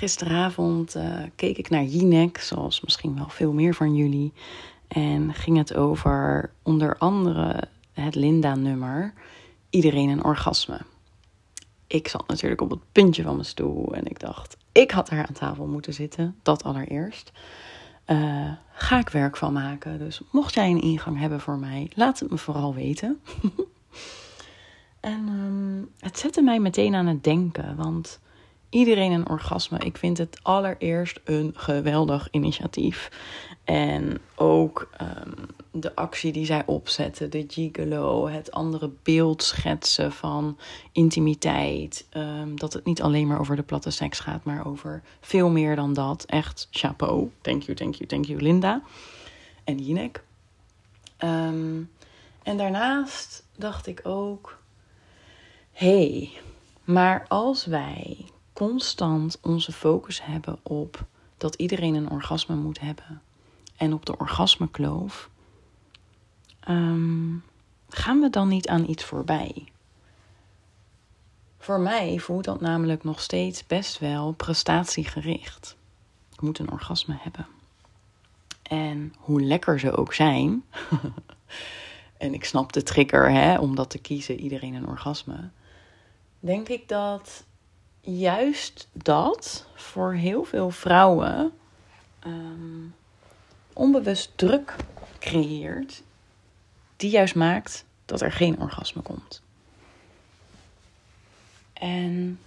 Gisteravond uh, keek ik naar Jinek, zoals misschien wel veel meer van jullie. En ging het over onder andere het Linda-nummer Iedereen een orgasme. Ik zat natuurlijk op het puntje van mijn stoel en ik dacht, ik had er aan tafel moeten zitten, dat allereerst. Uh, ga ik werk van maken. Dus mocht jij een ingang hebben voor mij, laat het me vooral weten. en um, het zette mij meteen aan het denken, want iedereen een orgasme. Ik vind het allereerst een geweldig initiatief. En ook um, de actie die zij opzetten, de gigolo, het andere beeld schetsen van intimiteit. Um, dat het niet alleen maar over de platte seks gaat, maar over veel meer dan dat. Echt chapeau. Thank you, thank you, thank you, Linda. En Jinek. Um, en daarnaast dacht ik ook: hey, maar als wij constant onze focus hebben op dat iedereen een orgasme moet hebben en op de orgasmekloof, um, gaan we dan niet aan iets voorbij? Voor mij voelt dat namelijk nog steeds best wel prestatiegericht. Je moet een orgasme hebben. En hoe lekker ze ook zijn, en ik snap de trigger hè, om dat te kiezen, iedereen een orgasme, denk ik dat juist dat voor heel veel vrouwen um, onbewust druk creëert, die juist maakt dat er geen orgasme komt. En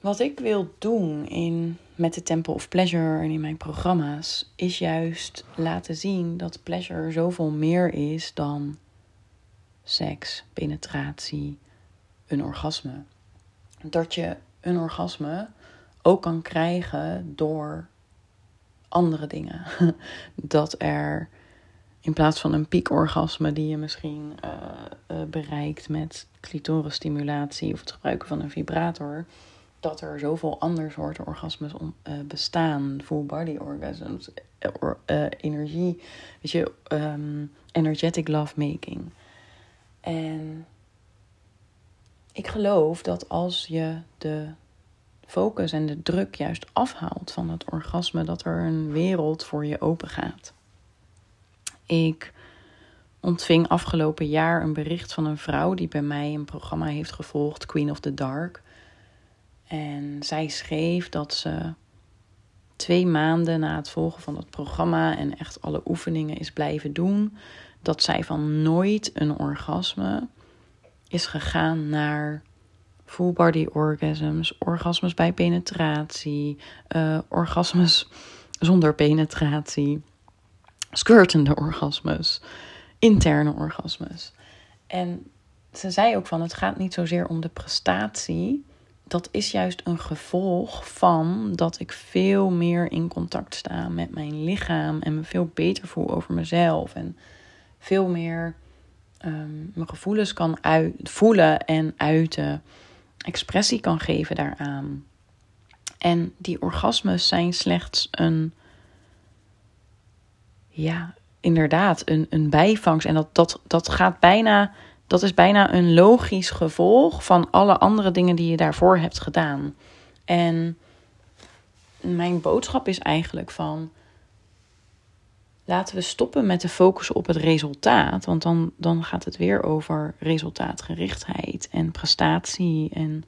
wat ik wil doen in, met de Temple of Pleasure en in mijn programma's, is juist laten zien dat pleasure zoveel meer is dan seks, penetratie, een orgasme dat je een orgasme ook kan krijgen door andere dingen. dat er in plaats van een piekorgasme die je misschien uh, uh, bereikt met clitorisstimulatie of het gebruiken van een vibrator, dat er zoveel andere soorten orgasmes om, uh, bestaan. Full body orgasms, or, energie, weet je, um, energetic lovemaking. En ik geloof dat als je de focus en de druk juist afhaalt van het orgasme, dat er een wereld voor je open gaat. Ik ontving afgelopen jaar een bericht van een vrouw die bij mij een programma heeft gevolgd, Queen of the Dark. En zij schreef dat ze twee maanden na het volgen van het programma en echt alle oefeningen is blijven doen, dat zij van nooit een orgasme is gegaan naar full body orgasms, orgasmes bij penetratie, uh, orgasmes zonder penetratie, skirtende orgasmes, interne orgasmes. En ze zei ook van het gaat niet zozeer om de prestatie. Dat is juist een gevolg van dat ik veel meer in contact sta met mijn lichaam en me veel beter voel over mezelf en veel meer um, mijn gevoelens kan uit, voelen en uiten, expressie kan geven daaraan. En die orgasmes zijn slechts een, ja, inderdaad, een, een bijvangst. En dat, dat, dat gaat bijna, dat is bijna een logisch gevolg van alle andere dingen die je daarvoor hebt gedaan. En mijn boodschap is eigenlijk van laten we stoppen met de focus op het resultaat. Want dan, dan gaat het weer over resultaatgerichtheid en prestatie. En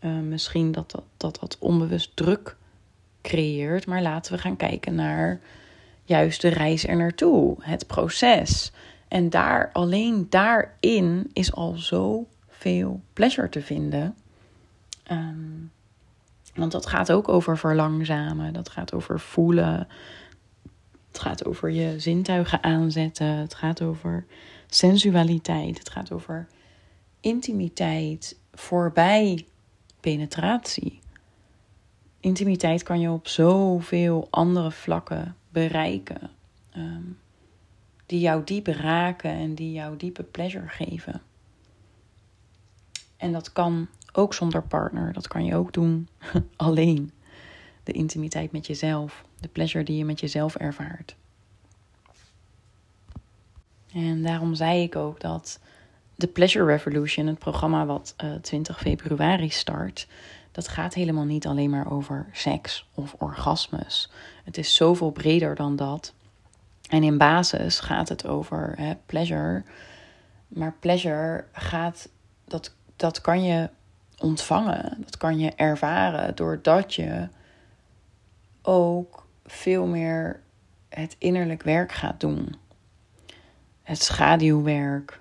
uh, misschien dat dat, dat dat onbewust druk creëert. Maar laten we gaan kijken naar juist de reis er naartoe, het proces. En daar, alleen daarin is al zoveel pleasure te vinden. Um, want dat gaat ook over verlangzamen, dat gaat over voelen, het gaat over je zintuigen aanzetten. Het gaat over sensualiteit. Het gaat over intimiteit voorbij penetratie. Intimiteit kan je op zoveel andere vlakken bereiken. Um, die jou diep raken en die jou diepe pleasure geven. En dat kan ook zonder partner. Dat kan je ook doen alleen. De intimiteit met jezelf de pleasure die je met jezelf ervaart. En daarom zei ik ook dat de Pleasure Revolution, het programma wat uh, eh, 20 februari start, dat gaat helemaal niet alleen maar over seks of orgasmes. Het is zoveel breder dan dat. En in basis gaat het over hè, pleasure. Maar pleasure gaat, dat, dat kan je ontvangen, dat kan je ervaren doordat je ook veel meer het innerlijk werk gaat doen. Het schaduwwerk.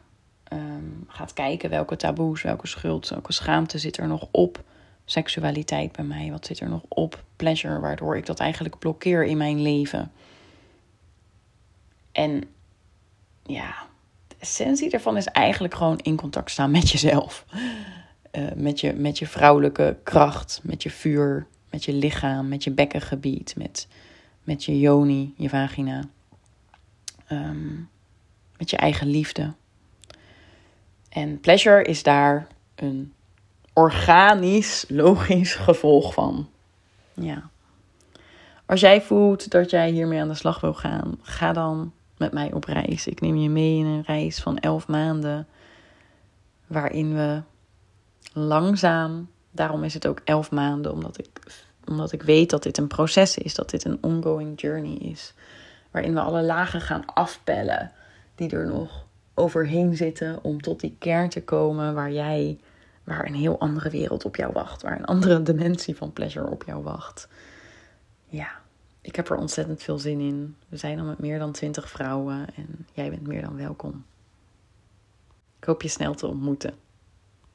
Um, gaat kijken welke taboes, welke schuld, welke schaamte zit er nog op seksualiteit bij mij. Wat zit er nog op pleasure, waardoor ik dat eigenlijk blokkeer in mijn leven. En ja, de essentie daarvan is eigenlijk gewoon in contact staan met jezelf. Uh, met, je, met je vrouwelijke kracht, met je vuur, met je lichaam, met je bekkengebied, met, met je yoni, je vagina. Um, met je eigen liefde. En pleasure is daar een organisch, logisch gevolg van. Ja. Als jij voelt dat jij hiermee aan de slag wil gaan, ga dan met mij op reis. Ik neem je mee in een reis van elf maanden, waarin we langzaam, daarom is het ook elf maanden, omdat ik, omdat ik weet dat dit een proces is, dat dit een ongoing journey is, waarin we alle lagen gaan afpellen die er nog overheen zitten om tot die kern te komen waar jij, waar een heel andere wereld op jou wacht, waar een andere dimensie van pleasure op jou wacht. Ja, ik heb er ontzettend veel zin in. We zijn al met meer dan 20 vrouwen en jij bent meer dan welkom. Ik hoop je snel te ontmoeten.